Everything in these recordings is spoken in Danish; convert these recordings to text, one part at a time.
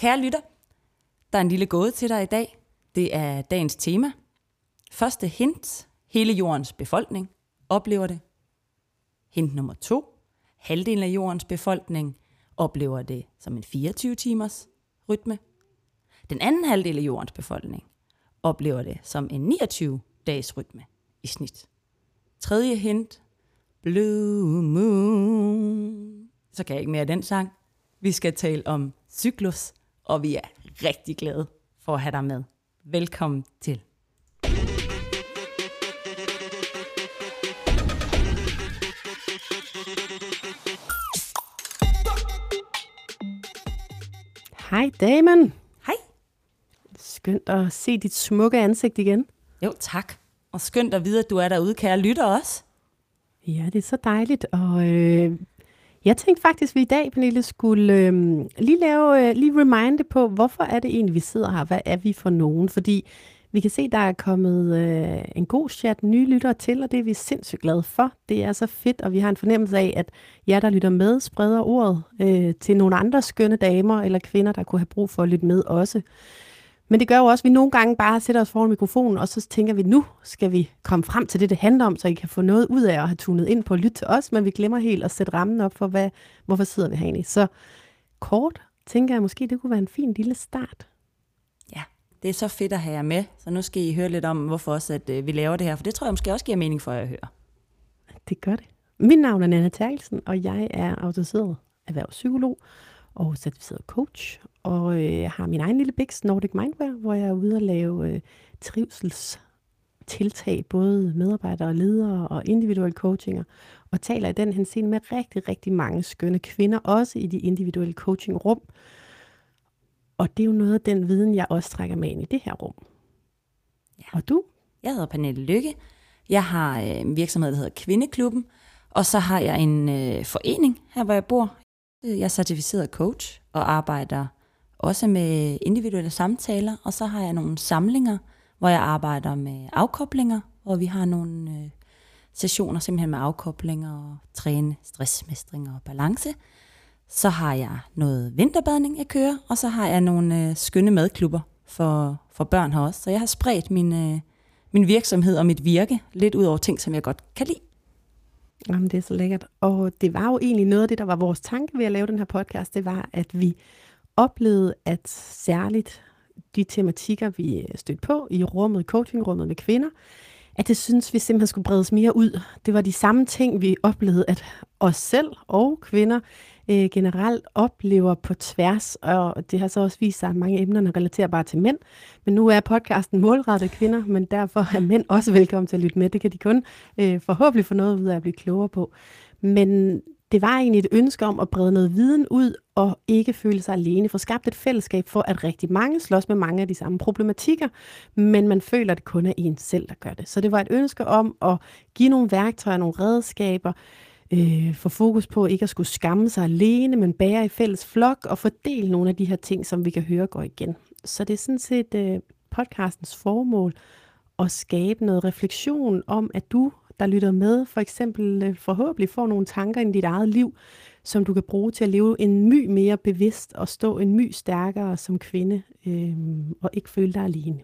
Kære lytter, der er en lille gåde til dig i dag. Det er dagens tema. Første hint. Hele jordens befolkning oplever det. Hint nummer to. Halvdelen af jordens befolkning oplever det som en 24-timers rytme. Den anden halvdel af jordens befolkning oplever det som en 29-dages rytme i snit. Tredje hint. Blue Moon. Så kan jeg ikke mere af den sang. Vi skal tale om cyklus, og vi er rigtig glade for at have dig med. Velkommen til. Hej Damon. Hej. Skønt at se dit smukke ansigt igen. Jo, tak. Og skønt at vide, at du er derude, kære lytter også. Ja, det er så dejligt. Og øh, jeg tænkte faktisk, at vi i dag, Pernille, skulle øh, lige lave, øh, lige reminde på, hvorfor er det egentlig, vi sidder her? Hvad er vi for nogen? Fordi vi kan se, der er kommet øh, en god chat nye lyttere til, og det er vi sindssygt glade for. Det er så fedt, og vi har en fornemmelse af, at jer, der lytter med, spreder ordet øh, til nogle andre skønne damer eller kvinder, der kunne have brug for at lytte med også. Men det gør jo også, at vi nogle gange bare sætter os foran mikrofonen, og så tænker vi, nu skal vi komme frem til det, det handler om, så I kan få noget ud af at have tunet ind på at lytte til os, men vi glemmer helt at sætte rammen op for, hvad, hvorfor sidder vi herinde. Så kort tænker jeg måske, det kunne være en fin lille start. Ja, det er så fedt at have jer med, så nu skal I høre lidt om, hvorfor også, at øh, vi laver det her, for det tror jeg måske også giver mening for jer at høre. Det gør det. Mit navn er Nana Terkelsen, og jeg er autoriseret erhvervspsykolog og certificeret coach, og øh, har min egen lille biks, Nordic Mindwear, hvor jeg er ude og lave øh, trivselstiltag, både medarbejdere og ledere og individuelle coachinger, og taler i den henseende med rigtig, rigtig mange skønne kvinder, også i de individuelle coachingrum. Og det er jo noget af den viden, jeg også trækker med ind i det her rum. Ja. Og du? Jeg hedder Pernille Lykke. Jeg har øh, en virksomhed, der hedder Kvindeklubben, og så har jeg en øh, forening her, hvor jeg bor. Øh, jeg er certificeret coach og arbejder også med individuelle samtaler, og så har jeg nogle samlinger, hvor jeg arbejder med afkoblinger, og vi har nogle øh, sessioner simpelthen med afkoblinger og træne stressmestring og balance. Så har jeg noget vinterbadning, jeg kører, og så har jeg nogle øh, skønne madklubber for, for børn her også. Så jeg har spredt min, øh, min virksomhed og mit virke lidt ud over ting, som jeg godt kan lide. Jamen, det er så lækkert. Og det var jo egentlig noget af det, der var vores tanke ved at lave den her podcast, det var, at vi oplevede, at særligt de tematikker, vi øh, stødte på i rummet, coachingrummet med kvinder, at det synes vi simpelthen skulle bredes mere ud. Det var de samme ting, vi oplevede, at os selv og kvinder øh, generelt oplever på tværs, og det har så også vist sig, at mange emner relaterer bare til mænd. Men nu er podcasten målrettet kvinder, men derfor er mænd også velkommen til at lytte med. Det kan de kun øh, forhåbentlig få noget ud af at blive klogere på. Men det var egentlig et ønske om at brede noget viden ud og ikke føle sig alene. For skabt et fællesskab for, at rigtig mange slås med mange af de samme problematikker, men man føler, at det kun er en selv, der gør det. Så det var et ønske om at give nogle værktøjer, nogle redskaber, øh, få fokus på ikke at skulle skamme sig alene, men bære i fælles flok og fordele nogle af de her ting, som vi kan høre går igen. Så det er sådan set øh, podcastens formål at skabe noget refleksion om, at du der lytter med, for eksempel øh, forhåbentlig får nogle tanker i dit eget liv, som du kan bruge til at leve en my mere bevidst og stå en my stærkere som kvinde, øh, og ikke føle dig alene.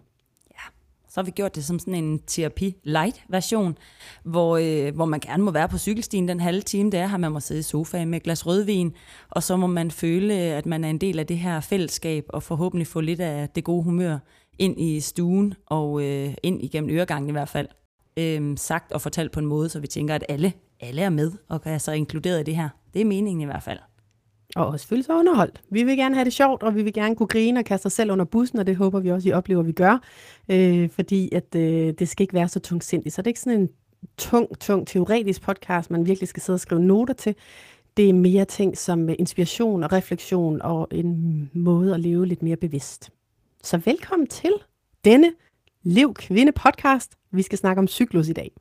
Så har vi gjort det som sådan en terapi-light-version, hvor, øh, hvor man gerne må være på cykelstien den halve time, det er her, man må sidde i sofaen med et glas rødvin, og så må man føle, at man er en del af det her fællesskab, og forhåbentlig få lidt af det gode humør ind i stuen, og øh, ind igennem øregangen i hvert fald øh, sagt og fortalt på en måde, så vi tænker, at alle, alle er med og er så inkluderet i det her. Det er meningen i hvert fald. Og også føle sig underholdt. Vi vil gerne have det sjovt, og vi vil gerne kunne grine og kaste os selv under bussen, og det håber vi også, I oplever, at vi gør. Øh, fordi at, øh, det skal ikke være så tungsindigt. Så det er ikke sådan en tung, tung teoretisk podcast, man virkelig skal sidde og skrive noter til. Det er mere ting som øh, inspiration og refleksion og en måde at leve lidt mere bevidst. Så velkommen til denne Lev Kvinde podcast. Vi skal snakke om cyklus i dag.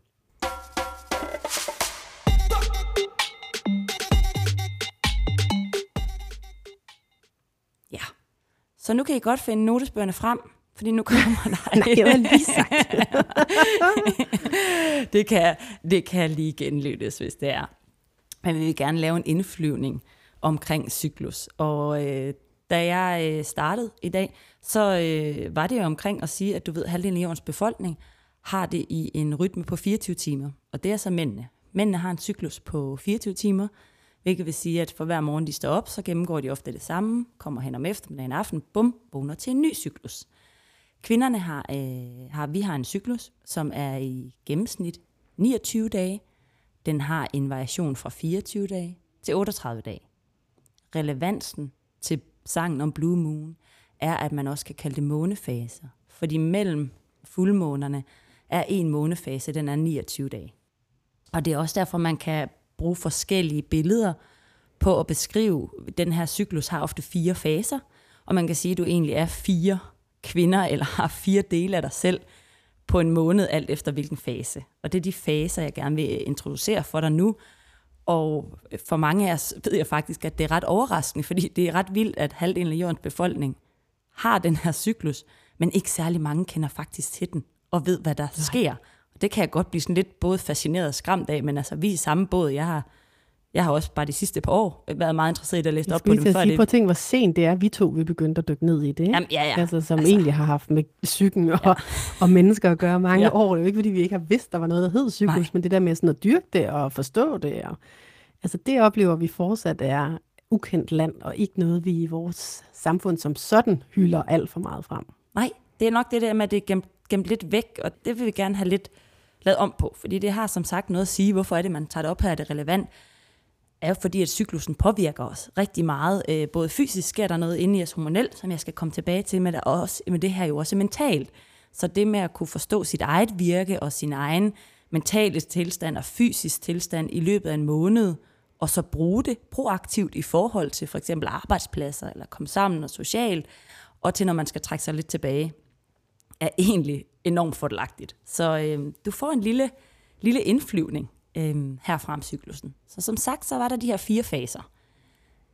Så nu kan I godt finde notesbøgerne frem, fordi nu kommer der... Nej, det var lige sagt. det, kan, det kan lige genlyttes, hvis det er. Men vi vil gerne lave en indflyvning omkring cyklus. Og øh, da jeg øh, startede i dag, så øh, var det jo omkring at sige, at du ved, halvdelen af jordens befolkning har det i en rytme på 24 timer. Og det er så mændene. Mændene har en cyklus på 24 timer, hvilket vil sige, at for hver morgen de står op, så gennemgår de ofte det samme, kommer hen om eftermiddagen aften, bum, vågner til en ny cyklus. Kvinderne har, øh, har, vi har en cyklus, som er i gennemsnit 29 dage. Den har en variation fra 24 dage til 38 dage. Relevansen til sangen om Blue Moon er, at man også kan kalde det månefaser. Fordi mellem fuldmånerne er en månefase, den er 29 dage. Og det er også derfor, man kan bruge forskellige billeder på at beskrive, den her cyklus har ofte fire faser, og man kan sige, at du egentlig er fire kvinder, eller har fire dele af dig selv på en måned, alt efter hvilken fase. Og det er de faser, jeg gerne vil introducere for dig nu. Og for mange af os ved jeg faktisk, at det er ret overraskende, fordi det er ret vildt, at halvdelen af jordens befolkning har den her cyklus, men ikke særlig mange kender faktisk til den og ved, hvad der Nej. sker. Det kan jeg godt blive sådan lidt både fascineret og skræmt af, men altså vi er i samme båd. Jeg har, jeg har også bare de sidste par år været meget interesseret i at læse op på dem. Før sige, det. ting, hvor sent det er, vi to vi begyndte at dykke ned i det. Ikke? Jamen, ja, ja. Altså, som altså, egentlig har haft med psyken og, ja. og mennesker at gøre mange ja. år. Det er jo ikke, fordi vi ikke har vidst, der var noget, der hed cyklus, Nej. men det der med sådan at dyrke det og forstå det. Og, altså det oplever vi fortsat er ukendt land, og ikke noget, vi i vores samfund som sådan hylder alt for meget frem. Nej, det er nok det der med, at det er gemt, gemt lidt væk, og det vil vi gerne have lidt lavet om på, fordi det har som sagt noget at sige, hvorfor er det, man tager det op her, er det relevant, er jo fordi, at cyklusen påvirker os rigtig meget. Øh, både fysisk sker der noget inde i os hormonelt, som jeg skal komme tilbage til, men, der også, men det her er jo også mentalt. Så det med at kunne forstå sit eget virke og sin egen mentale tilstand og fysisk tilstand i løbet af en måned, og så bruge det proaktivt i forhold til for eksempel arbejdspladser, eller komme sammen og socialt, og til når man skal trække sig lidt tilbage, er egentlig enormt fordelagtigt. Så øh, du får en lille, lille indflyvning øh, herfra om cyklusen. Så som sagt, så var der de her fire faser.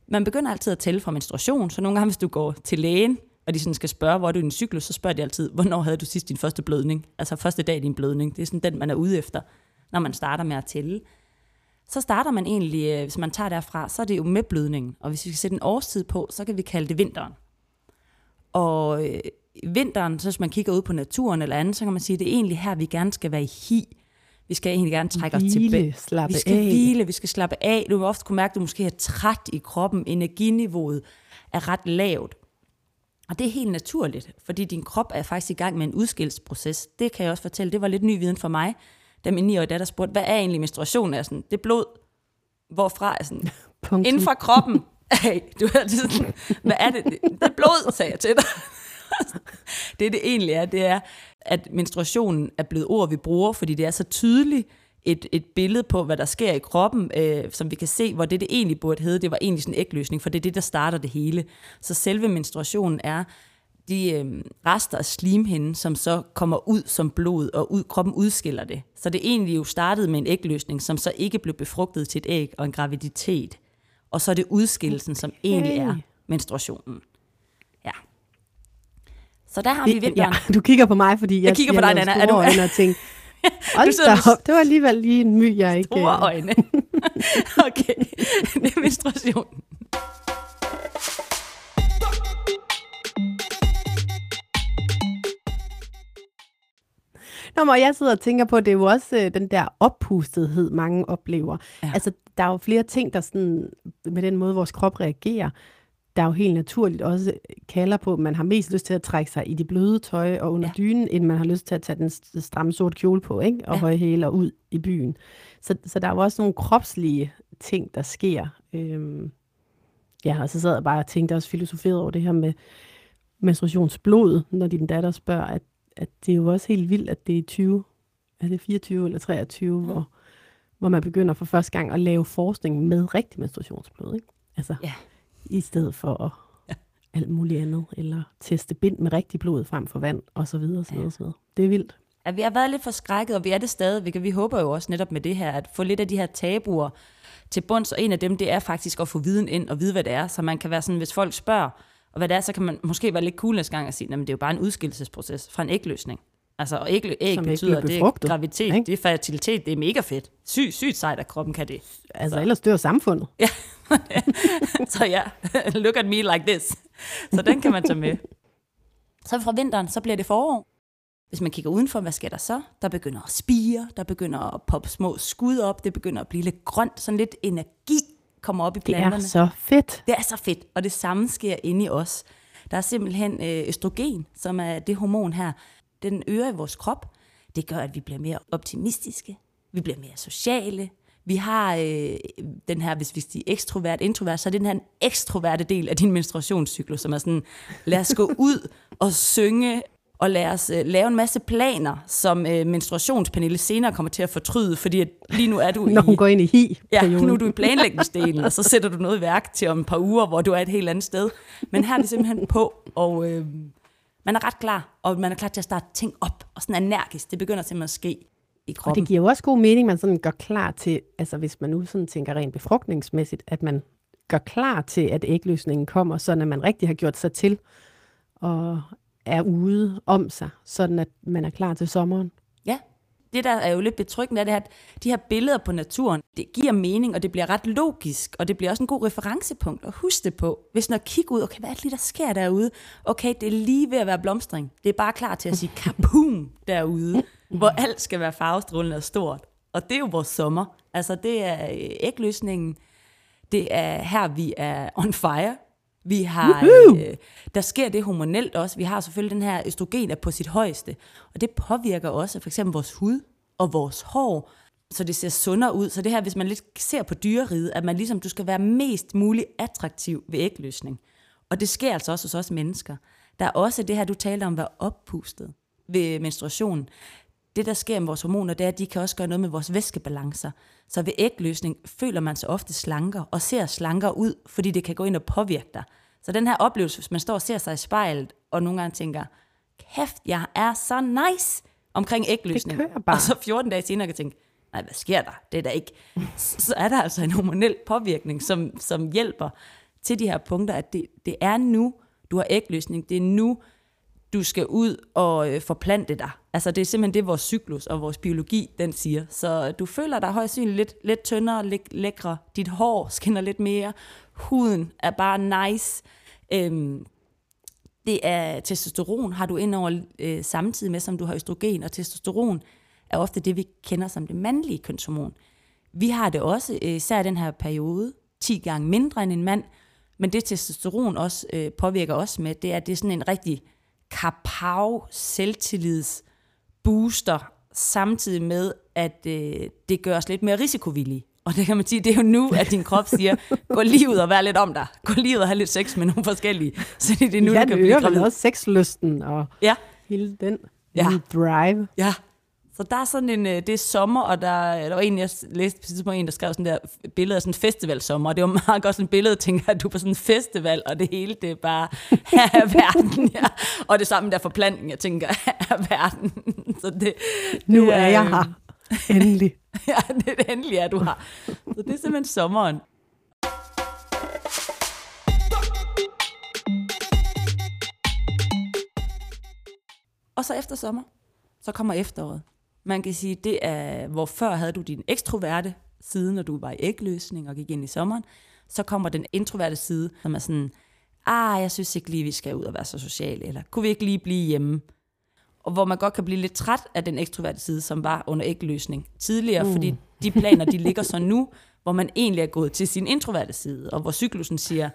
Man begynder altid at tælle fra menstruation, så nogle gange, hvis du går til lægen, og de sådan skal spørge, hvor er du i din cyklus, så spørger de altid, hvornår havde du sidst din første blødning? Altså første dag i din blødning. Det er sådan den, man er ude efter, når man starter med at tælle. Så starter man egentlig, øh, hvis man tager derfra, så er det jo med blødningen. Og hvis vi skal sætte en årstid på, så kan vi kalde det vinteren. Og øh, vinteren, så hvis man kigger ud på naturen eller andet, så kan man sige, at det er egentlig her, vi gerne skal være i hi. Vi skal egentlig gerne trække hvile, os tilbage. Slappe vi skal af. hvile, vi skal slappe af. Du vil ofte kunne mærke, at du måske er træt i kroppen. Energiniveauet er ret lavt. Og det er helt naturligt, fordi din krop er faktisk i gang med en udskillelsesproces. Det kan jeg også fortælle, det var lidt ny viden for mig, da min 9-årige datter spurgte, hvad er egentlig menstruation? Er sådan, det er blod. Hvorfra er sådan, inden fra kroppen. Hey, du er sådan, hvad er det? Det er blod, sagde jeg til dig. det det egentlig er, det er, at menstruationen er blevet ord, vi bruger, fordi det er så tydeligt et, et billede på, hvad der sker i kroppen, øh, som vi kan se, hvor det, det egentlig burde hedde, det var egentlig sådan en ægløsning, for det er det, der starter det hele. Så selve menstruationen er de øh, rester af slimhinden, som så kommer ud som blod, og ud, kroppen udskiller det. Så det egentlig jo startede med en ægløsning, som så ikke blev befrugtet til et æg og en graviditet. Og så er det udskillelsen, okay. som egentlig er menstruationen. Så der har vi vinteren. Ja, du kigger på mig, fordi jeg, jeg kigger på dig, Nana. Er du... Øjne og tænker, Hold da op, det var alligevel lige en my, jeg ikke... Store øh, øjne. okay, det er menstruation. Nå, men jeg sidder og tænker på, det er jo også øh, den der oppustethed, mange oplever. Ja. Altså, der er jo flere ting, der sådan, med den måde, vores krop reagerer, der jo helt naturligt også kalder på, at man har mest lyst til at trække sig i det bløde tøj og under ja. dynen, end man har lyst til at tage den stramme sorte kjole på, ikke? og ja. høje hæler ud i byen. Så, så der er jo også nogle kropslige ting, der sker. Øhm, ja, og så sad jeg bare og tænkte også filosoferet over det her med menstruationsblod, når din datter spørger, at, at det er jo også helt vildt, at det er 20, er det 24 eller 23, ja. hvor, hvor man begynder for første gang at lave forskning med rigtig menstruationsblod. Ikke? Altså, ja i stedet for ja. alt muligt andet, eller teste bind med rigtig blod frem for vand, og så videre, så videre, så videre. Det er vildt. Ja, vi har været lidt forskrækket, og vi er det stadig. Vi håber jo også netop med det her, at få lidt af de her tabuer til bunds, og en af dem, det er faktisk at få viden ind og vide, hvad det er, så man kan være sådan, hvis folk spørger, og hvad det er, så kan man måske være lidt cool næste gang og sige, at det er jo bare en udskillelsesproces fra en ægløsning. Altså, og æg, æg Som ikke betyder, bliver det er graviditet, ikke? det er fertilitet, det er mega fedt. Syg, sygt sejt, at kroppen kan det. Altså, ellers dør samfundet. Så ja, look at me like this. Så den kan man tage med. Så fra vinteren, så bliver det forår. Hvis man kigger udenfor, hvad sker der så? Der begynder at spire, der begynder at poppe små skud op, det begynder at blive lidt grønt, sådan lidt energi kommer op i Det planterne. er så fedt. Det er så fedt, og det samme sker inde i os. Der er simpelthen øh, østrogen, som er det hormon her. Den øger i vores krop. Det gør, at vi bliver mere optimistiske. Vi bliver mere sociale. Vi har øh, den her, hvis vi siger ekstrovert, introvert, så er det den her ekstroverte del af din menstruationscyklus, som er sådan, lad os gå ud og synge, og lad os øh, lave en masse planer, som øh, menstruationspanel senere kommer til at fortryde, fordi at lige nu er du Når i... hun går ind i hi Ja, nu er du i planlægningsdelen, og så sætter du noget i værk til om et par uger, hvor du er et helt andet sted. Men her er det simpelthen på, og øh, man er ret klar, og man er klar til at starte ting op, og sådan energisk. Det begynder simpelthen at ske i Og kroppen. det giver jo også god mening, man sådan gør klar til, altså hvis man nu sådan tænker rent befrugtningsmæssigt, at man gør klar til, at ægløsningen kommer, sådan at man rigtig har gjort sig til og er ude om sig, sådan at man er klar til sommeren. Det der er jo lidt betryggende, er det, at de her billeder på naturen, det giver mening, og det bliver ret logisk, og det bliver også en god referencepunkt at huske det på. Hvis når kigger ud, okay, hvad er det lige, der sker derude? Okay, det er lige ved at være blomstring. Det er bare klar til at sige kapum derude, hvor alt skal være farvestrålende og stort. Og det er jo vores sommer. Altså, det er øh, ægløsningen. Det er her, vi er on fire. Vi har, øh, der sker det hormonelt også. Vi har selvfølgelig den her østrogen er på sit højeste, og det påvirker også for eksempel vores hud og vores hår, så det ser sundere ud. Så det her, hvis man lidt ser på dyreriget, at man ligesom, du skal være mest muligt attraktiv ved ægløsning. Og det sker altså også hos os mennesker. Der er også det her, du talte om, at være oppustet ved menstruation. Det, der sker med vores hormoner, det er, at de kan også gøre noget med vores væskebalancer. Så ved ægløsning føler man sig ofte slankere og ser slankere ud, fordi det kan gå ind og påvirke dig. Så den her oplevelse, hvis man står og ser sig i spejlet, og nogle gange tænker, kæft, jeg er så nice omkring ægløsning. Og så 14 dage senere kan tænke, nej, hvad sker der? Det er der ikke. Så så er der altså en hormonel påvirkning, som, som hjælper til de her punkter, at det, det er nu, du har ægløsning. Det er nu, du skal ud og øh, forplante dig. Altså det er simpelthen det, vores cyklus og vores biologi, den siger. Så du føler dig højst sandsynligt lidt, lidt tyndere, lidt lækre. Dit hår skinner lidt mere. Huden er bare nice. Øhm, det er testosteron, har du indover øh, samtidig med, som du har østrogen. Og testosteron er ofte det, vi kender som det mandlige kønshormon. Vi har det også, øh, især i den her periode, 10 gange mindre end en mand. Men det testosteron også øh, påvirker os med, det er, at det er sådan en rigtig kapav selvtillids booster, samtidig med, at øh, det gør os lidt mere risikovillige. Og det kan man sige, det er jo nu, at din krop siger, gå lige ud og vær lidt om dig. Gå lige ud og have lidt sex med nogle forskellige. Så det er nu, ja, du det kan blive øger vel gravid. også sexlysten og Ja, hele den ja. drive. ja. Så der er sådan en, øh, det er sommer, og der, der var en, jeg læste på tidspunkt, en, der skrev sådan der billede af sådan en festivalsommer, og det var meget godt sådan et billede, tænker at du er på sådan en festival, og det hele, det er bare her er verden, ja. Og det samme der forplantning, jeg tænker, her er verden. Så det, Nu det er jeg øh, her. Endelig. Ja, det er det endelig, er, du har. Så det er simpelthen sommeren. Og så efter sommer, så kommer efteråret. Man kan sige, det er, hvor før havde du din ekstroverte side, når du var i ægløsning og gik ind i sommeren. Så kommer den introverte side, som er sådan, ah, jeg synes ikke lige, vi skal ud og være så sociale, eller kunne vi ikke lige blive hjemme? og hvor man godt kan blive lidt træt af den ekstroverte side, som var under ægløsning tidligere, mm. fordi de planer, de ligger så nu, hvor man egentlig er gået til sin introverte side, og hvor cyklusen siger,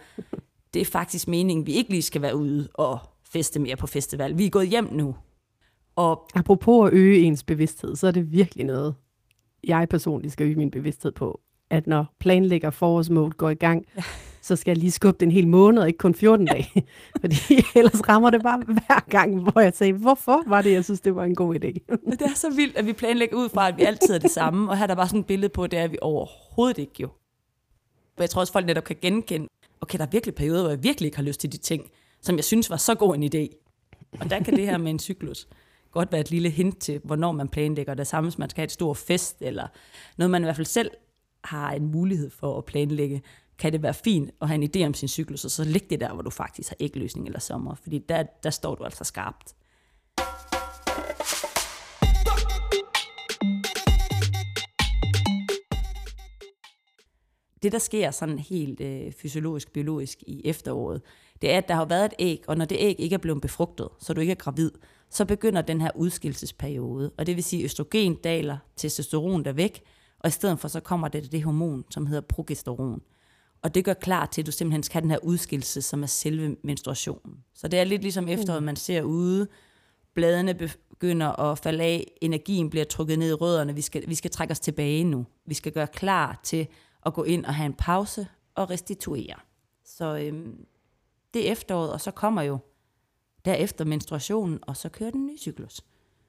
det er faktisk meningen, vi ikke lige skal være ude og feste mere på festival. Vi er gået hjem nu. Og Apropos at øge ens bevidsthed, så er det virkelig noget, jeg personligt skal øge min bevidsthed på. At når planlægger forårsmode går i gang, så skal jeg lige skubbe den en hel måned, og ikke kun 14 dage. Fordi ellers rammer det bare hver gang, hvor jeg sagde, hvorfor var det, jeg synes, det var en god idé. det er så vildt, at vi planlægger ud fra, at vi altid er det samme, og her er der bare sådan et billede på, det er vi overhovedet ikke jo. Og jeg tror også, folk netop kan genkende, okay, der er virkelig perioder, hvor jeg virkelig ikke har lyst til de ting, som jeg synes var så god en idé. Og der kan det her med en cyklus godt være et lille hint til, hvornår man planlægger det samme, hvis man skal have et stor fest, eller noget, man i hvert fald selv har en mulighed for at planlægge, kan det være fint at have en idé om sin cyklus, og så læg det der, hvor du faktisk har ægløsning eller sommer, fordi der, der står du altså skarpt. Det, der sker sådan helt øh, fysiologisk-biologisk i efteråret, det er, at der har været et æg, og når det æg ikke er blevet befrugtet, så du ikke er gravid, så begynder den her udskillelsesperiode. Og det vil sige, at østrogen daler, testosteron der væk, og i stedet for så kommer det det hormon, som hedder progesteron. Og det gør klar til, at du simpelthen skal have den her udskillelse, som er selve menstruationen. Så det er lidt ligesom efteråret, man ser ude, bladene begynder at falde af, energien bliver trukket ned i rødderne, vi skal, vi skal trække os tilbage nu. Vi skal gøre klar til at gå ind og have en pause og restituere. Så øhm, det er efteråret, og så kommer jo derefter menstruationen, og så kører den nye cyklus.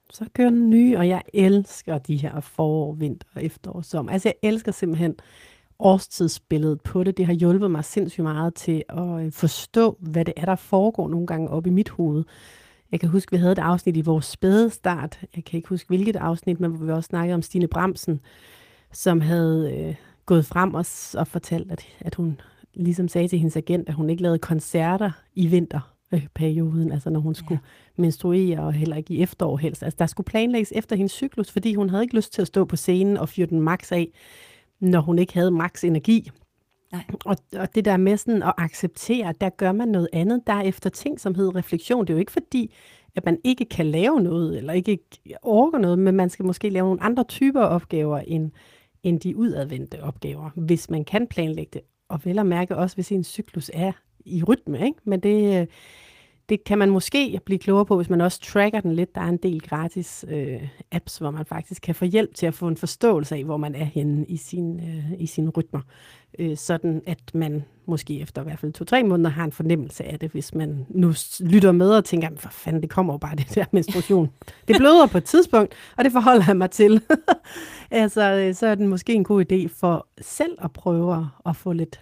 Så kører den nye, og jeg elsker de her forår, vinter, og efterår, Som. Altså jeg elsker simpelthen årstidsbilledet på det. Det har hjulpet mig sindssygt meget til at øh, forstå, hvad det er, der foregår nogle gange op i mit hoved. Jeg kan huske, vi havde et afsnit i vores spæde start. Jeg kan ikke huske, hvilket afsnit, men hvor vi også snakkede om Stine Bremsen, som havde øh, gået frem og, og fortalt, at, at hun ligesom sagde til hendes agent, at hun ikke lavede koncerter i vinterperioden, altså når hun skulle ja. menstruere, og heller ikke i efterår helst. Altså der skulle planlægges efter hendes cyklus, fordi hun havde ikke lyst til at stå på scenen og fyre den max af, når hun ikke havde max energi. Nej. Og, og det der med sådan at acceptere, der gør man noget andet. Der er efter ting, som hedder refleksion. Det er jo ikke fordi, at man ikke kan lave noget, eller ikke orker noget, men man skal måske lave nogle andre typer opgaver, end, end de udadvendte opgaver, hvis man kan planlægge det. Og vel at mærke også, hvis en cyklus er i rytme. Ikke? Men det, øh, det kan man måske blive klogere på, hvis man også tracker den lidt. Der er en del gratis øh, apps, hvor man faktisk kan få hjælp til at få en forståelse af, hvor man er henne i sin, øh, i sine rytmer. Øh, sådan at man måske efter i hvert fald to-tre måneder har en fornemmelse af det, hvis man nu lytter med og tænker, for fanden, det kommer jo bare det der menstruation. Det bløder på et tidspunkt, og det forholder jeg mig til. altså, øh, så er den måske en god idé for selv at prøve at få lidt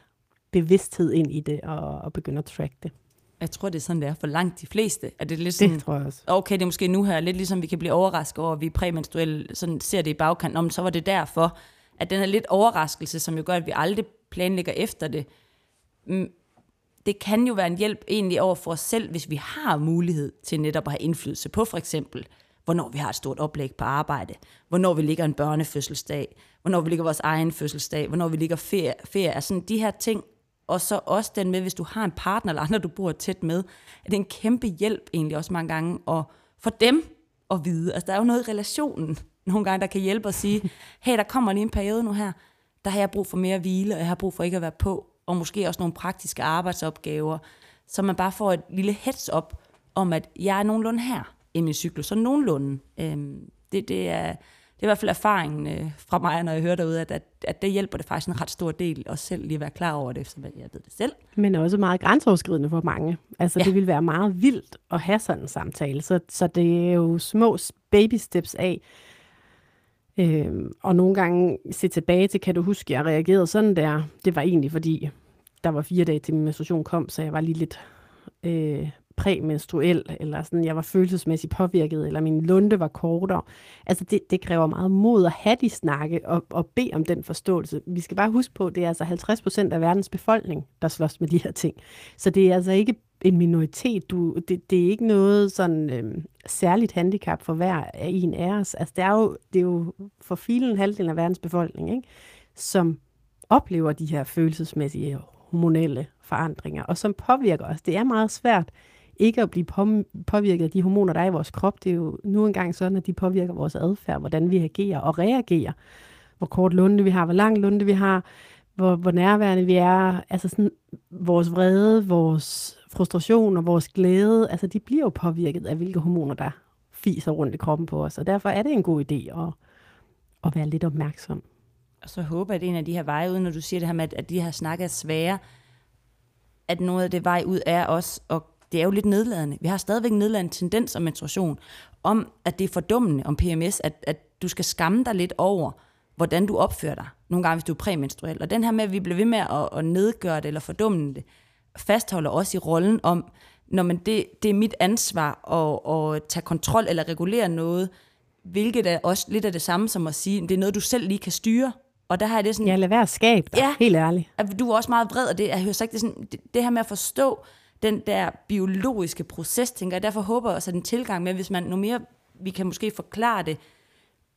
bevidsthed ind i det og, og begynde at track det. Jeg tror, det er sådan, det er for langt de fleste. Er det, lidt sådan, det tror jeg også. Okay, det er måske nu her, lidt ligesom vi kan blive overrasket over, at vi er præmenstruelle, sådan ser det i bagkanten, om så var det derfor, at den er lidt overraskelse, som jo gør, at vi aldrig planlægger efter det. Mm, det kan jo være en hjælp egentlig over for os selv, hvis vi har mulighed til netop at have indflydelse på for eksempel, hvornår vi har et stort oplæg på arbejde, hvornår vi ligger en børnefødselsdag, hvornår vi ligger vores egen fødselsdag, hvornår vi ligger ferie. ferie. Altså de her ting og så også den med, hvis du har en partner eller andre, du bor tæt med, at det er en kæmpe hjælp egentlig også mange gange, og for dem at vide, altså der er jo noget i relationen nogle gange, der kan hjælpe at sige, hey, der kommer lige en periode nu her, der har jeg brug for mere hvile, og jeg har brug for ikke at være på, og måske også nogle praktiske arbejdsopgaver, så man bare får et lille heads up om, at jeg er nogenlunde her i min cyklus, så nogenlunde. Øhm, det, det er det er i hvert fald erfaringen øh, fra mig, når jeg hører derude, at, at, at det hjælper det faktisk en ret stor del, og selv lige at være klar over det, efter hvad jeg ved det selv. Men også meget grænseoverskridende for mange. Altså ja. det vil være meget vildt at have sådan en samtale, så, så det er jo små baby steps af, øh, og nogle gange se tilbage til, kan du huske, jeg reagerede sådan der. Det var egentlig fordi, der var fire dage til min menstruation kom, så jeg var lige lidt øh, præmenstruel, eller sådan, jeg var følelsesmæssigt påvirket, eller min lunde var kortere. Altså det, det kræver meget mod at have de snakke og, og bede om den forståelse. Vi skal bare huske på, at det er altså 50 procent af verdens befolkning, der slås med de her ting. Så det er altså ikke en minoritet. Du, det, det er ikke noget sådan øhm, særligt handicap for hver af en af os. Altså det er jo, det er jo for filen halvdelen af verdens befolkning, ikke? som oplever de her følelsesmæssige hormonelle forandringer, og som påvirker os. Det er meget svært ikke at blive påvirket af de hormoner, der er i vores krop. Det er jo nu engang sådan, at de påvirker vores adfærd, hvordan vi agerer og reagerer. Hvor kort lunde vi har, hvor lang lunde vi har, hvor, hvor nærværende vi er. Altså sådan, vores vrede, vores frustration og vores glæde, altså de bliver jo påvirket af, hvilke hormoner, der fiser rundt i kroppen på os. Og derfor er det en god idé at, at være lidt opmærksom. Og så håber jeg, at en af de her veje ud, når du siger det her med, at de her snakker er svære, at noget af det vej ud er også at det er jo lidt nedladende. Vi har stadigvæk en nedladende tendens om menstruation, om at det er fordummende om PMS, at, at du skal skamme dig lidt over, hvordan du opfører dig, nogle gange hvis du er præmenstruel. Og den her med, at vi bliver ved med at, at nedgøre det eller fordumme det, fastholder også i rollen om, når man det, det er mit ansvar at, at tage kontrol eller regulere noget, hvilket er også lidt af det samme som at sige, at det er noget, du selv lige kan styre. Og der har jeg det sådan... Ja, lad være at skabe dig, ja, helt ærligt. At du er også meget vred, og det, jeg hører sagt, det, sådan, det, det her med at forstå, den der biologiske proces, tænker jeg. Derfor håber jeg også, at den tilgang med, hvis man nu mere, vi kan måske forklare det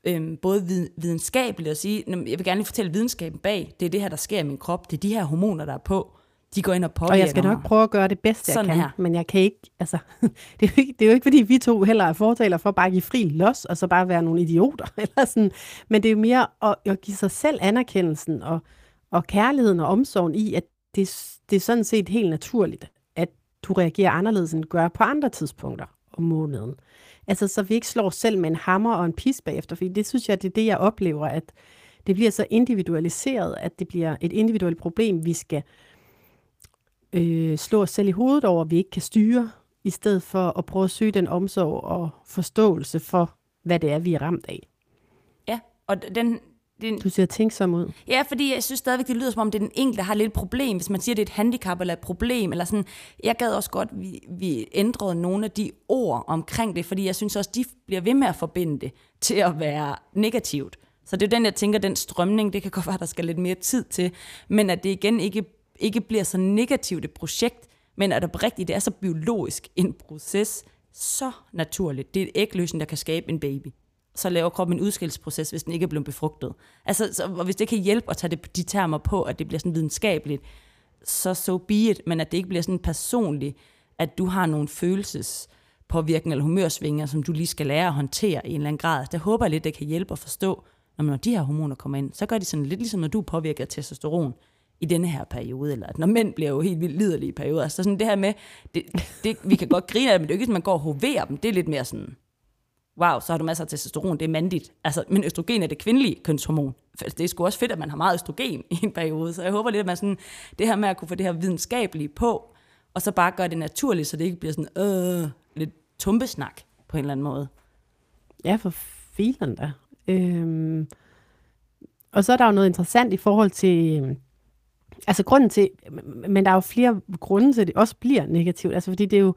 øhm, både vid- videnskabeligt at sige, "Nå, men jeg vil gerne lige fortælle videnskaben bag, det er det her, der sker i min krop, det er de her hormoner, der er på, de går ind og påvirker Og jeg skal nok mig. prøve at gøre det bedste, jeg Sådan kan. her. Men jeg kan ikke, altså, det er, jo ikke, det er jo ikke, fordi vi to heller er fortaler for bare at give fri los, og så bare være nogle idioter. Eller sådan. Men det er jo mere at, at give sig selv anerkendelsen og, og kærligheden og omsorgen i, at det, det er sådan set helt naturligt, at du reagerer anderledes, end du gør på andre tidspunkter om måneden. Altså, så vi ikke slår os selv med en hammer og en pis bagefter, for det synes jeg, det er det, jeg oplever, at det bliver så individualiseret, at det bliver et individuelt problem, vi skal øh, slå os selv i hovedet over, vi ikke kan styre, i stedet for at prøve at søge den omsorg og forståelse for, hvad det er, vi er ramt af. Ja, og den, den, Du ser tænksom ud. Ja, fordi jeg synes stadigvæk, det lyder som om, det er den enkelte, der har lidt et problem. Hvis man siger, det er et handicap eller et problem. Eller sådan. Jeg gad også godt, vi, vi ændrede nogle af de ord omkring det, fordi jeg synes også, de bliver ved med at forbinde det til at være negativt. Så det er den, jeg tænker, den strømning, det kan godt være, der skal lidt mere tid til, men at det igen ikke, ikke bliver så negativt et projekt, men at det rigtigt, det er så biologisk en proces, så naturligt. Det er et ægløsen, der kan skabe en baby så laver kroppen en udskillelsesproces, hvis den ikke er blevet befrugtet. Altså, så, og hvis det kan hjælpe at tage det, de termer på, at det bliver sådan videnskabeligt, så so be it, men at det ikke bliver sådan personligt, at du har nogle følelsespåvirkninger eller humørsvinger, som du lige skal lære at håndtere i en eller anden grad. Det håber jeg lidt, det kan hjælpe at forstå, når, når de her hormoner kommer ind, så gør de sådan lidt ligesom, når du er påvirket af testosteron i denne her periode, eller at når mænd bliver jo helt vildt liderlige i perioder. Så sådan det her med, det, det, vi kan godt grine af det, men det er jo ikke, at man går og hoverer dem. Det er lidt mere sådan, wow, så har du masser af testosteron, det er mandigt. Altså, men østrogen er det kvindelige kønshormon. Det er sgu også fedt, at man har meget østrogen i en periode, så jeg håber lidt, at man sådan, det her med at kunne få det her videnskabelige på, og så bare gøre det naturligt, så det ikke bliver sådan, øh, lidt tumpesnak på en eller anden måde. Ja, for filen da. Øhm, og så er der jo noget interessant i forhold til, altså grunden til, men der er jo flere grunde til, at det også bliver negativt. Altså fordi det er jo,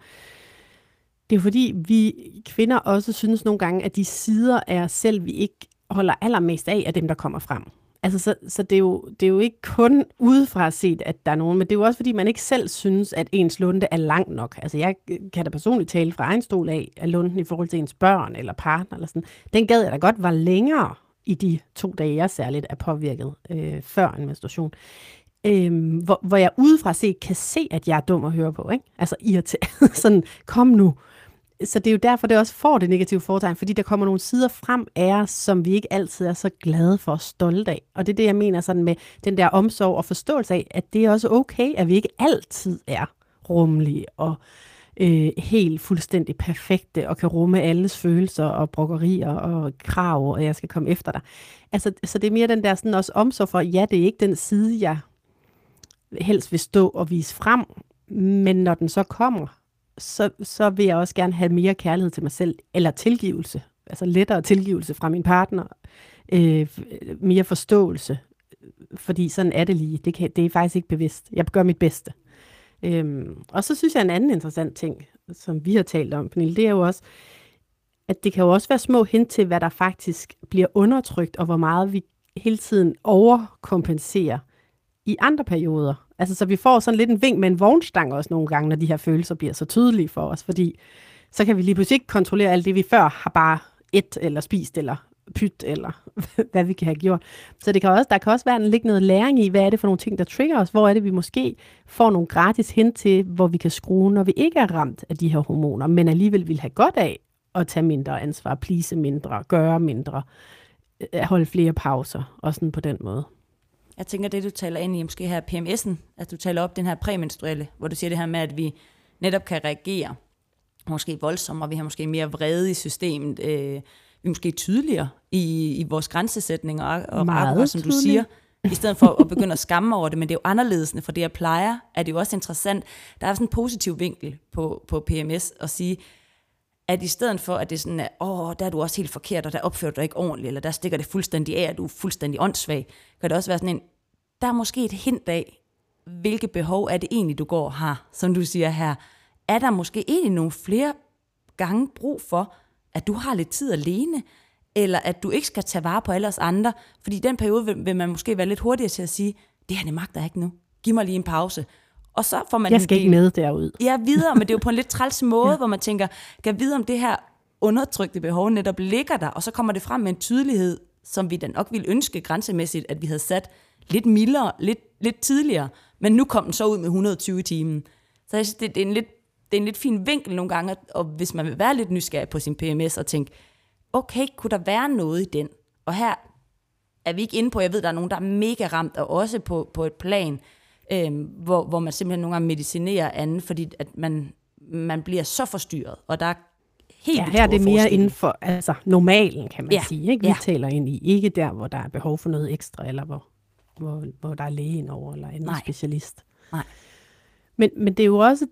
det er fordi, vi kvinder også synes nogle gange, at de sider af os selv, vi ikke holder allermest af, er dem, der kommer frem. Altså, så, så det, er jo, det er jo ikke kun udefra set, at der er nogen, men det er jo også, fordi man ikke selv synes, at ens lunde er lang nok. Altså, jeg kan da personligt tale fra egen stol af, at lunden i forhold til ens børn eller partner, eller sådan, den gad jeg da godt var længere i de to dage, jeg særligt er påvirket øh, før en menstruation. Øhm, hvor, hvor jeg udefra set kan se, at jeg er dum at høre på. Ikke? Altså irriteret. sådan, kom nu. Så det er jo derfor, det også får det negative foretegn, fordi der kommer nogle sider frem af os, som vi ikke altid er så glade for og stolte af. Og det er det, jeg mener sådan med den der omsorg og forståelse af, at det er også okay, at vi ikke altid er rummelige og øh, helt fuldstændig perfekte og kan rumme alles følelser og brokkerier og krav, og jeg skal komme efter dig. Altså, så det er mere den der sådan også omsorg for, ja, det er ikke den side, jeg helst vil stå og vise frem, men når den så kommer, så, så vil jeg også gerne have mere kærlighed til mig selv, eller tilgivelse, altså lettere tilgivelse fra min partner, øh, mere forståelse, fordi sådan er det lige. Det, kan, det er faktisk ikke bevidst. Jeg gør mit bedste. Øhm, og så synes jeg en anden interessant ting, som vi har talt om, Pernille, det er jo også, at det kan jo også være små hint til, hvad der faktisk bliver undertrykt, og hvor meget vi hele tiden overkompenserer i andre perioder. Altså, så vi får sådan lidt en vink med en vognstang også nogle gange, når de her følelser bliver så tydelige for os, fordi så kan vi lige pludselig ikke kontrollere alt det, vi før har bare et eller spist, eller pyt, eller hvad vi kan have gjort. Så det kan også, der kan også være en, ligge noget læring i, hvad er det for nogle ting, der trigger os? Hvor er det, vi måske får nogle gratis hen til, hvor vi kan skrue, når vi ikke er ramt af de her hormoner, men alligevel vil have godt af at tage mindre ansvar, plise mindre, gøre mindre, øh, holde flere pauser, og sådan på den måde. Jeg tænker, det du taler ind i, måske her PMS'en, at du taler op den her præmenstruelle, hvor du siger det her med, at vi netop kan reagere måske voldsommere, vi har måske mere vrede i systemet, øh, vi er måske tydeligere i, i vores grænsesætninger, og, og akkurat, som du tydelige. siger, i stedet for at begynde at skamme over det, men det er jo anderledes, for det jeg plejer, er det jo også interessant. Der er sådan en positiv vinkel på, på PMS at sige, at i stedet for, at det er sådan, at åh, der er du også helt forkert, og der opfører du dig ikke ordentligt, eller der stikker det fuldstændig af, at du er fuldstændig åndssvag, kan det også være sådan en, der er måske et hint af, hvilke behov er det egentlig, du går og har, som du siger her. Er der måske egentlig nogle flere gange brug for, at du har lidt tid alene, eller at du ikke skal tage vare på alle os andre, fordi i den periode vil, vil man måske være lidt hurtigere til at sige, det her det magter jeg ikke nu, giv mig lige en pause. Og så får man Jeg skal ikke med derud. Ja, videre, men det er jo på en lidt træls måde, ja. hvor man tænker, kan jeg vide, om det her undertrykte behov netop ligger der, og så kommer det frem med en tydelighed, som vi da nok ville ønske grænsemæssigt, at vi havde sat lidt mildere, lidt, lidt tidligere, men nu kom den så ud med 120 timen. Så jeg synes, det, det, er en lidt, det er en lidt fin vinkel nogle gange, og hvis man vil være lidt nysgerrig på sin PMS og tænke, okay, kunne der være noget i den? Og her er vi ikke inde på, jeg ved, der er nogen, der er mega ramt, og også på, på et plan, øh, hvor, hvor man simpelthen nogle gange medicinerer anden, fordi at man, man bliver så forstyrret, og der er helt Ja, her er det mere inden for altså, normalen, kan man Ja, sige. Ikke? Vi ja. taler ind i ikke der, hvor der er behov for noget ekstra, eller hvor, hvor, hvor der er lægen over, eller en Nej. specialist. Nej. Men, men det er jo også,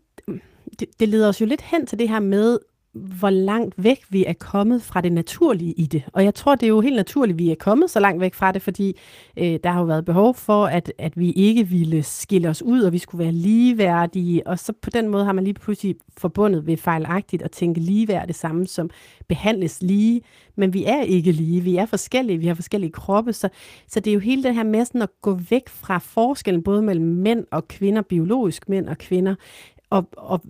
det, det leder os jo lidt hen til det her med, hvor langt væk vi er kommet fra det naturlige i det. Og jeg tror, det er jo helt naturligt, vi er kommet så langt væk fra det, fordi øh, der har jo været behov for, at, at vi ikke ville skille os ud, og vi skulle være ligeværdige. Og så på den måde har man lige pludselig forbundet ved fejlagtigt at tænke ligeværd det samme som behandles lige. Men vi er ikke lige, vi er forskellige, vi har forskellige kroppe. Så, så det er jo hele det her med sådan at gå væk fra forskellen både mellem mænd og kvinder, biologisk mænd og kvinder, og, og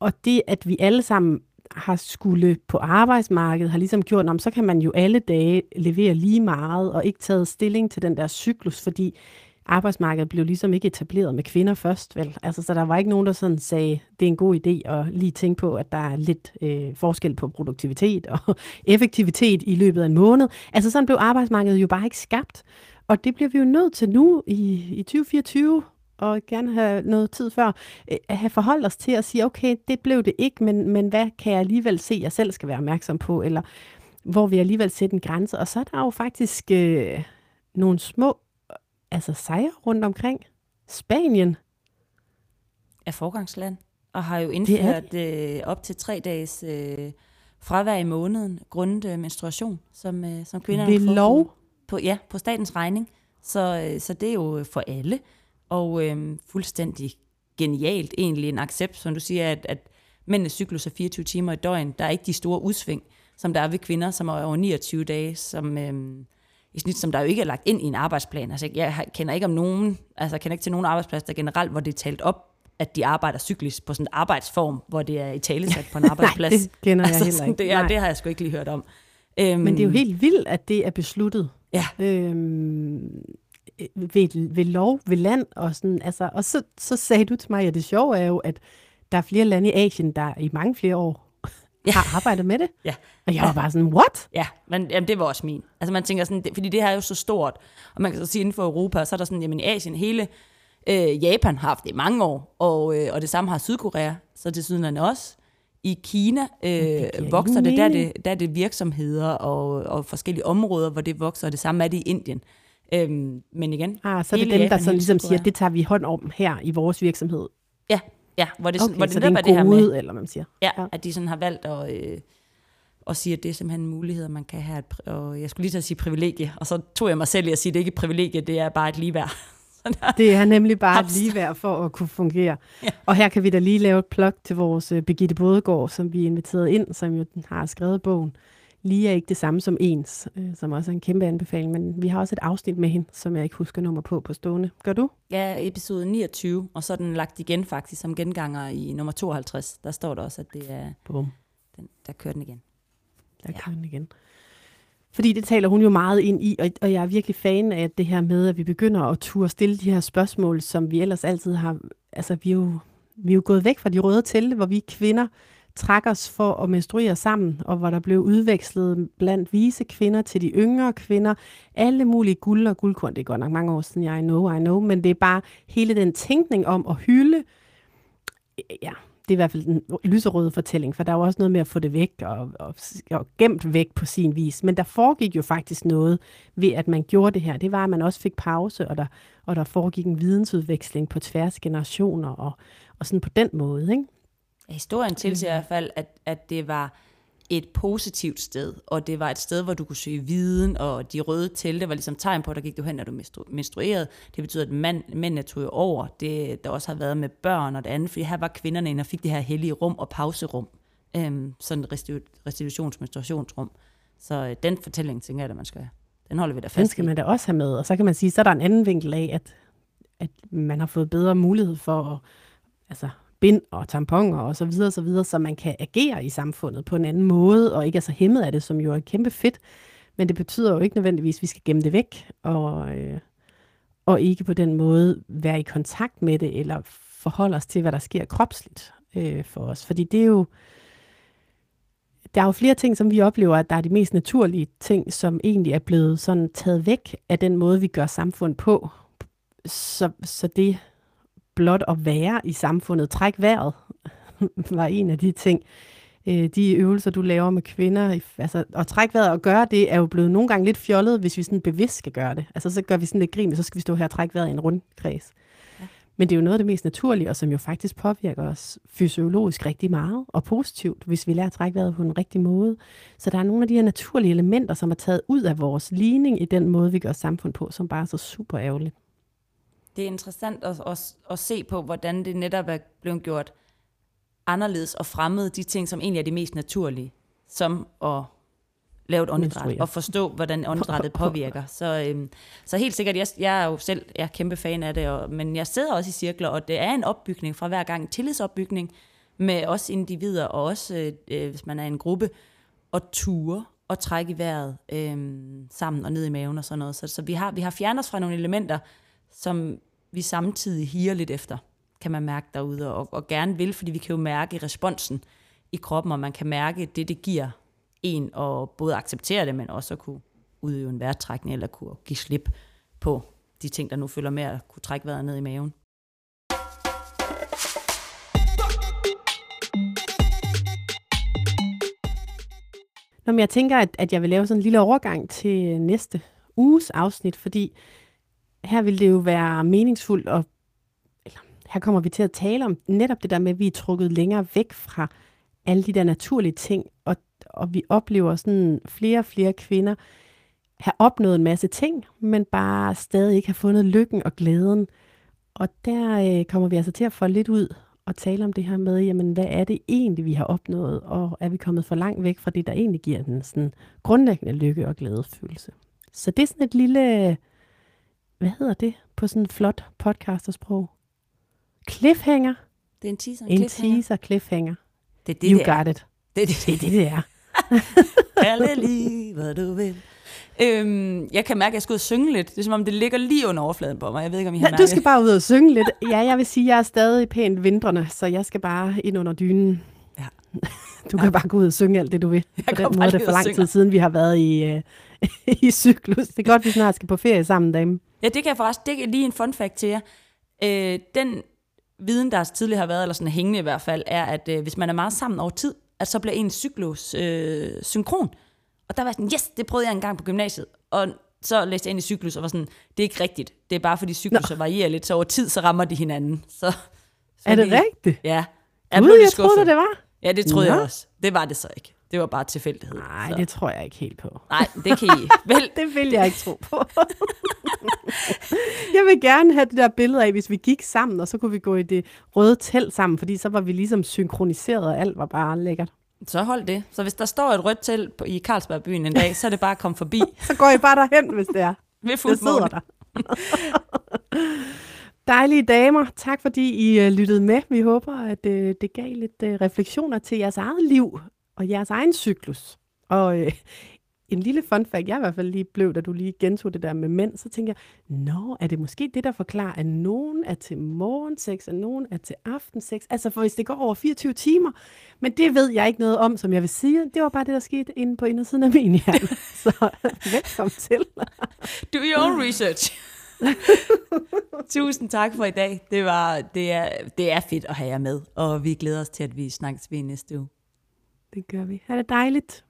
og det, at vi alle sammen har skulle på arbejdsmarkedet, har ligesom gjort, om så kan man jo alle dage levere lige meget, og ikke taget stilling til den der cyklus, fordi arbejdsmarkedet blev ligesom ikke etableret med kvinder først, vel? Altså, så der var ikke nogen, der sådan sagde, det er en god idé at lige tænke på, at der er lidt øh, forskel på produktivitet og effektivitet i løbet af en måned. Altså, sådan blev arbejdsmarkedet jo bare ikke skabt. Og det bliver vi jo nødt til nu i, i 2024, og gerne have noget tid før, øh, at have forholdt os til at sige, okay, det blev det ikke, men, men hvad kan jeg alligevel se, jeg selv skal være opmærksom på, eller hvor jeg alligevel sætte en grænse? Og så er der jo faktisk øh, nogle små altså sejre rundt omkring. Spanien, er forgangsland, og har jo indført øh, op til tre dages øh, fravær i måneden, grundet øh, menstruation, som, øh, som kvinder ved lov, På, ja, på statens regning. Så, øh, så det er jo for alle, og øh, fuldstændig genialt egentlig en accept, som du siger, at, at mændenes cyklus er 24 timer i døgn. Der er ikke de store udsving, som der er ved kvinder, som er over 29 dage, som, øh, i snit, som der jo ikke er lagt ind i en arbejdsplan. Altså, jeg kender ikke om nogen, altså jeg kender ikke til nogen arbejdsplads, der generelt, hvor det er talt op, at de arbejder cyklisk på sådan en arbejdsform, hvor det er i talesat på en arbejdsplads. Nej, det kender jeg altså, heller ikke. Det, er, Nej. det har jeg sgu ikke lige hørt om. Øhm, Men det er jo helt vildt, at det er besluttet. Ja. Øhm, ved, ved lov, ved land, og sådan, altså, og så, så sagde du til mig, at det sjove er jo, at der er flere lande i Asien, der i mange flere år Ja. har arbejdet med det. Ja. Og jeg var bare sådan, what? Ja, men jamen, det var også min. Altså man tænker sådan, det, fordi det her er jo så stort, og man kan så sige inden for Europa, så er der sådan, jamen i Asien, hele øh, Japan har haft det i mange år, og, øh, og det samme har Sydkorea, så til sydenlande også. I Kina øh, giver vokser det, der er det, der er det virksomheder og, og forskellige områder, hvor det vokser, og det samme er det i Indien. Øhm, men igen, Ah, så er det dem, der så ligesom siger, det tager vi hånd om her i vores virksomhed. Ja, ja hvor det, sådan, Okay, hvor det så det er en det her med, eller hvad man siger. Ja, Ja. at de sådan har valgt at, øh, at sige, at det er simpelthen en mulighed, man kan have. Et, og jeg skulle lige til at sige privilegie, og så tog jeg mig selv i at sige, at det ikke er et privilegie, det er bare et ligeværd. Det er nemlig bare et ligeværd for at kunne fungere. Ja. Og her kan vi da lige lave et plug til vores uh, Birgitte Bådegaard, som vi inviterede ind, som jo har skrevet bogen. Lige er ikke det samme som ens, øh, som også er en kæmpe anbefaling, men vi har også et afsnit med hende, som jeg ikke husker nummer på på stående. Gør du? ja, episode 29, og så er den lagt igen faktisk som genganger i nummer 52. Der står der også, at det er Bum. den, der kører den igen. Der kan den igen. Fordi det taler hun jo meget ind i, og, og jeg er virkelig fan af det her med, at vi begynder at turde stille de her spørgsmål, som vi ellers altid har... Altså, vi er jo, vi er jo gået væk fra de røde telte, hvor vi kvinder trak os for at menstruere sammen, og hvor der blev udvekslet blandt vise kvinder til de yngre kvinder, alle mulige guld og guldkorn. Det er godt nok mange år siden, jeg I know, I know, men det er bare hele den tænkning om at hylde, ja, det er i hvert fald den lyserøde fortælling, for der er jo også noget med at få det væk og, og, og gemt væk på sin vis. Men der foregik jo faktisk noget ved, at man gjorde det her. Det var, at man også fik pause, og der, og der foregik en vidensudveksling på tværs af generationer, og, og sådan på den måde. Ikke? Historien tilsiger i hvert fald, at, at det var et positivt sted, og det var et sted, hvor du kunne søge viden, og de røde telte var ligesom tegn på, at der gik du hen, når du menstru- menstruerede. Det betyder, at mand, mændene tog over. Det, der også har været med børn og det andet, fordi her var kvinderne inde og fik det her hellige rum og pauserum. Øhm, sådan et restitu- restitutions-menstruationsrum. Så øh, den fortælling, tænker jeg, at man skal Den holder vi da Den fast skal i. man da også have med. Og så kan man sige, så er der en anden vinkel af, at, at man har fået bedre mulighed for at altså, bind og tamponer og så videre, så videre, så man kan agere i samfundet på en anden måde, og ikke er så hæmmet af det, som jo er kæmpe fedt. Men det betyder jo ikke nødvendigvis, at vi skal gemme det væk, og, øh, og ikke på den måde være i kontakt med det, eller forholde os til, hvad der sker kropsligt øh, for os. Fordi det er jo, der er jo flere ting, som vi oplever, at der er de mest naturlige ting, som egentlig er blevet sådan taget væk af den måde, vi gør samfund på. Så, så det blot at være i samfundet, træk vejret, var en af de ting. Øh, de øvelser, du laver med kvinder, altså at trække vejret og gøre det, er jo blevet nogle gange lidt fjollet, hvis vi sådan bevidst skal gøre det. Altså så gør vi sådan lidt grin, så skal vi stå her og trække vejret i en rundkreds. Men det er jo noget af det mest naturlige, og som jo faktisk påvirker os fysiologisk rigtig meget, og positivt, hvis vi lærer at trække vejret på en rigtig måde. Så der er nogle af de her naturlige elementer, som er taget ud af vores ligning i den måde, vi gør samfund på, som bare er så super ærgerligt. Det er interessant at, at, at se på, hvordan det netop er blevet gjort anderledes og fremmed, de ting, som egentlig er de mest naturlige, som at lave et åndedræt og forstå, hvordan åndedrættet påvirker. Så, øhm, så helt sikkert, jeg, jeg er jo selv jeg er kæmpe fan af det, og, men jeg sidder også i cirkler, og det er en opbygning fra hver gang, en tillidsopbygning med os individer, og også øh, øh, hvis man er en gruppe, og ture og trække i vejret øh, sammen og ned i maven og sådan noget. Så, så vi, har, vi har fjernet os fra nogle elementer, som vi samtidig higer lidt efter, kan man mærke derude, og, og gerne vil, fordi vi kan jo mærke responsen i kroppen, og man kan mærke det, det giver en og både acceptere det, men også at kunne udøve en vejrtrækning, eller kunne give slip på de ting, der nu følger med at kunne trække vejret ned i maven. Nå, men jeg tænker, at, at jeg vil lave sådan en lille overgang til næste uges afsnit, fordi her vil det jo være meningsfuldt, og eller, her kommer vi til at tale om netop det der med, at vi er trukket længere væk fra alle de der naturlige ting, og og vi oplever sådan flere og flere kvinder have opnået en masse ting, men bare stadig ikke have fundet lykken og glæden. Og der øh, kommer vi altså til at få lidt ud og tale om det her med, jamen hvad er det egentlig, vi har opnået, og er vi kommet for langt væk fra det, der egentlig giver den sådan grundlæggende lykke og glædefølelse. Så det er sådan et lille, hvad hedder det på sådan en flot podcastersprog? Cliffhanger. Det er en teaser. En, en cliffhanger. teaser cliffhanger. Det er det, you det got it. Det er det, det, det, det er. Det lige, hvad du vil. Øhm, jeg kan mærke, at jeg skal ud og synge lidt. Det er som om, det ligger lige under overfladen på mig. Jeg ved ikke, om I har ja, Du skal bare ud og synge lidt. Ja, jeg vil sige, at jeg er stadig pænt vintrende, så jeg skal bare ind under dynen. Ja. Du kan ja. bare gå ud og synge alt det, du vil. Jeg på den måde, det er for lang tid siden, vi har været i, uh, i cyklus. Det er godt, vi snart skal på ferie sammen, dame. Ja, det kan jeg forresten. Det er lige en fun fact til jer. Øh, den viden, der tidligere har været, eller sådan hængende i hvert fald, er, at øh, hvis man er meget sammen over tid, at så bliver en cyklus øh, synkron. Og der var jeg sådan, yes, det prøvede jeg engang på gymnasiet. Og så læste jeg ind i cyklus og var sådan, det er ikke rigtigt. Det er bare fordi cykluser varierer lidt, så over tid så rammer de hinanden. Så, så er det lige, rigtigt? Ja. Jeg, Gud, jeg troede, det var. Ja, det troede Nå. jeg også. Det var det så ikke. Det var bare tilfældighed. Nej, det tror jeg ikke helt på. Nej, det kan I. Vel. det vil jeg ikke tro på. jeg vil gerne have det der billede af, hvis vi gik sammen, og så kunne vi gå i det røde telt sammen, fordi så var vi ligesom synkroniseret, og alt var bare lækkert. Så hold det. Så hvis der står et rødt telt i Carlsbergbyen en dag, så er det bare at komme forbi. så går I bare derhen, hvis det er. Ved sidder der. Dejlige damer, tak fordi I uh, lyttede med. Vi håber, at uh, det gav lidt uh, refleksioner til jeres eget liv og jeres egen cyklus. Og uh, en lille fun fact, jeg i hvert fald lige blev, da du lige gentog det der med mænd, så tænker jeg, nå, er det måske det, der forklarer, at nogen er til morgensex, og nogen er til aftensex? Altså, for hvis det går over 24 timer, men det ved jeg ikke noget om, som jeg vil sige. Det var bare det, der skete inde på indersiden af min hjerne. Så velkommen til. Do your own research. Tusind tak for i dag. Det, var, det, er, det er fedt at have jer med, og vi glæder os til, at vi snakkes ved næste uge. Det gør vi. Ha' det dejligt.